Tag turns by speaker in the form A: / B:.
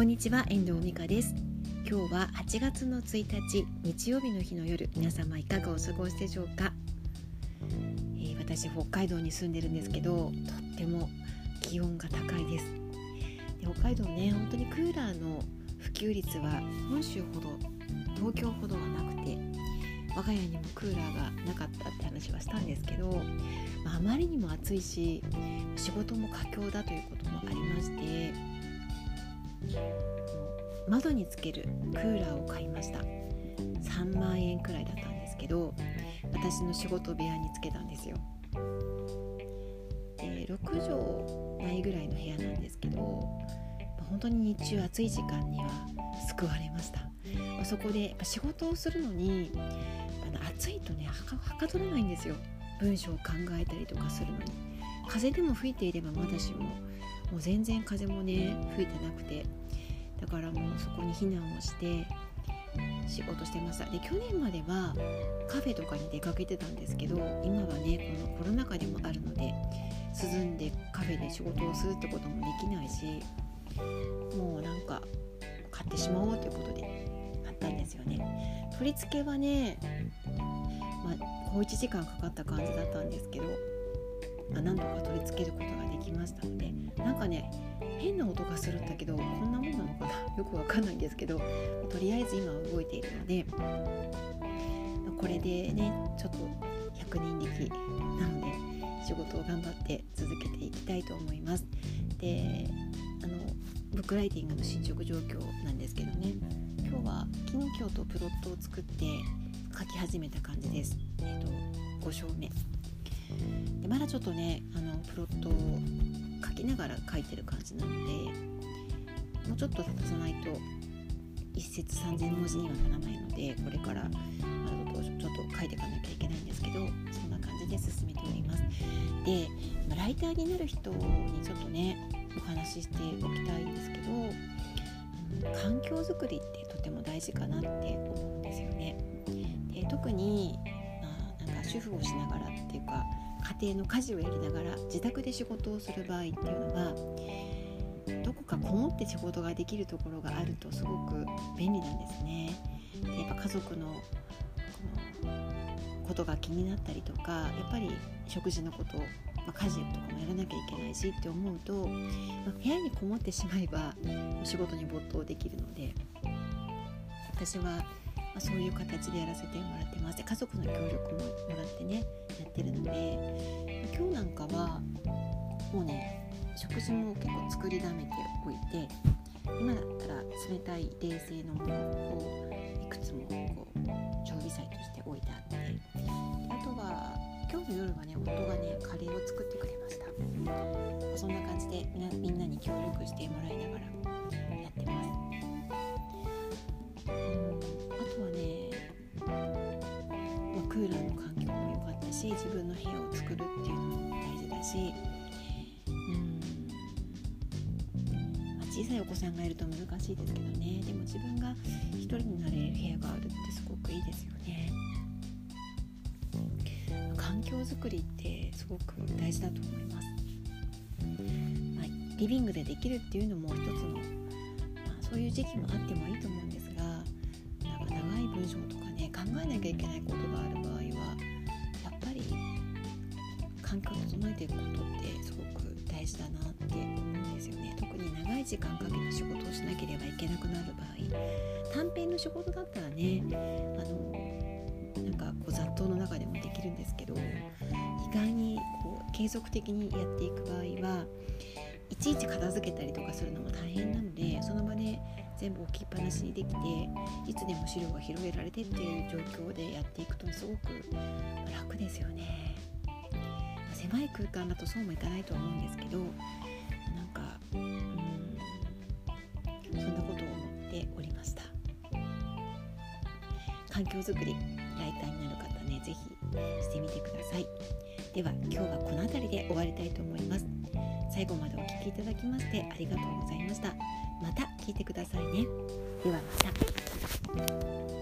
A: こんにちは遠藤美香です。今日は8月の1日日曜日の日の夜皆様いかがお過ごしでしょうか、えー、私北海道に住んでるんですけどとっても気温が高いです。で北海道ね本当にクーラーの普及率は本州ほど東京ほどはなくて我が家にもクーラーがなかったって話はしたんですけど、まあ、あまりにも暑いし仕事も佳境だということもありまして窓につけるクーラーを買いました。3万円くらいだったんですけど私の仕事部屋につけたんですよ。で6畳ないぐらいの部屋なんですけど本当に日中暑い時間には救われました。そこで仕事をするのにあの暑いとねはかどらないんですよ。文章を考えたりとかするのに。風でも吹いていればまだしももう全然風もね吹いてなくてだからもうそこに避難をして仕事してました。で去年まではカフェとかに出かけてたんですけど今はねこのコロナ禍でもあるので涼んでカフェで仕事をするってこともできないしもうなんか買ってしまおうということで買ったんですよね。取り付けはねまあ、小1時間かかった感じだったんですけどあ何とか取り付けることができましたのでなんかね変な音がするんだけどこんなもんなのかな？よくわかんないんですけどとりあえず今は動いているのでこれでねちょっと100人力なので仕事を頑張って続けていきたいと思います。であのブックライティングの進捗状況なんですけどね今日は昨日今日とプロットを作って書き始めた感じです。えっ、ー、と5章目でまだちょっとねあのプロットを書きながら書いてる感じなのでもうちょっと経たさないと一節3,000文字にはならないのでこれからあのちょっと書いていかなきゃいけないんですけどそんな感じで進めております。でライターになる人にちょっとねお話ししておきたいんですけど環境づくりってとても大事かなって思うんですよね。で特に、まあ、なんか主婦をしながらっていうか家庭の家事をやりながら自宅で仕事をする場合っていうのはどこかこもって仕事ができるところがあるとすごく便利なんですね。でやっぱ家族のこのことが気になったりとかやっぱり食事のことまあ、家事とかもやらなきゃいけないしって思うと、まあ、部屋にこもってしまえば仕事に没頭できるので私は、ま、そういう形でやらせてもらってますで家族の協力ももらってねやってるので今日なんかはもうね食事も結構作りだめておいて今だったら冷たい冷製のものをいくつもこう常備菜として置いてあってあとは今日の夜はね夫がねカレーを作ってくれました。そんな感じでみんなみんなに協力してもらいながらやってます。あとはね、まあ、クーラーのし自分の部屋を作るっていうのも大事だし小さいお子さんがいると難しいですけどね。でも自分が一人になれる部屋があるってすごくいいですよね。環境づくりってすごく大事だと思います、まあ、リビングでできるっていうのも一つの、まあ、そういう時期もあってもいいと思うんですがなんか長い文章とかね考えなきゃいけないことがある場合環境を整えていくことってすごく大事だなって思うんですよね特に長い時間かけて仕事をしなければいけなくなる場合短編の仕事だったらねあのなんかこう雑踏の中でもできるんですけど意外にこう継続的にやっていく場合はいちいち片付けたりとかするのも大変なのでその場で全部置きっぱなしにできていつでも資料が広げられてっていう状況でやっていくとすごく楽ですよね。狭い空間だとそうもいかないと思うんですけどなんかうんそんなことを思っておりました。環境づくりライターになる方ね是非してみてください。では今日はこの辺りで終わりたいと思います。最後までお聴きいただきましてありがとうございました。また聞いてくださいね。ではまた。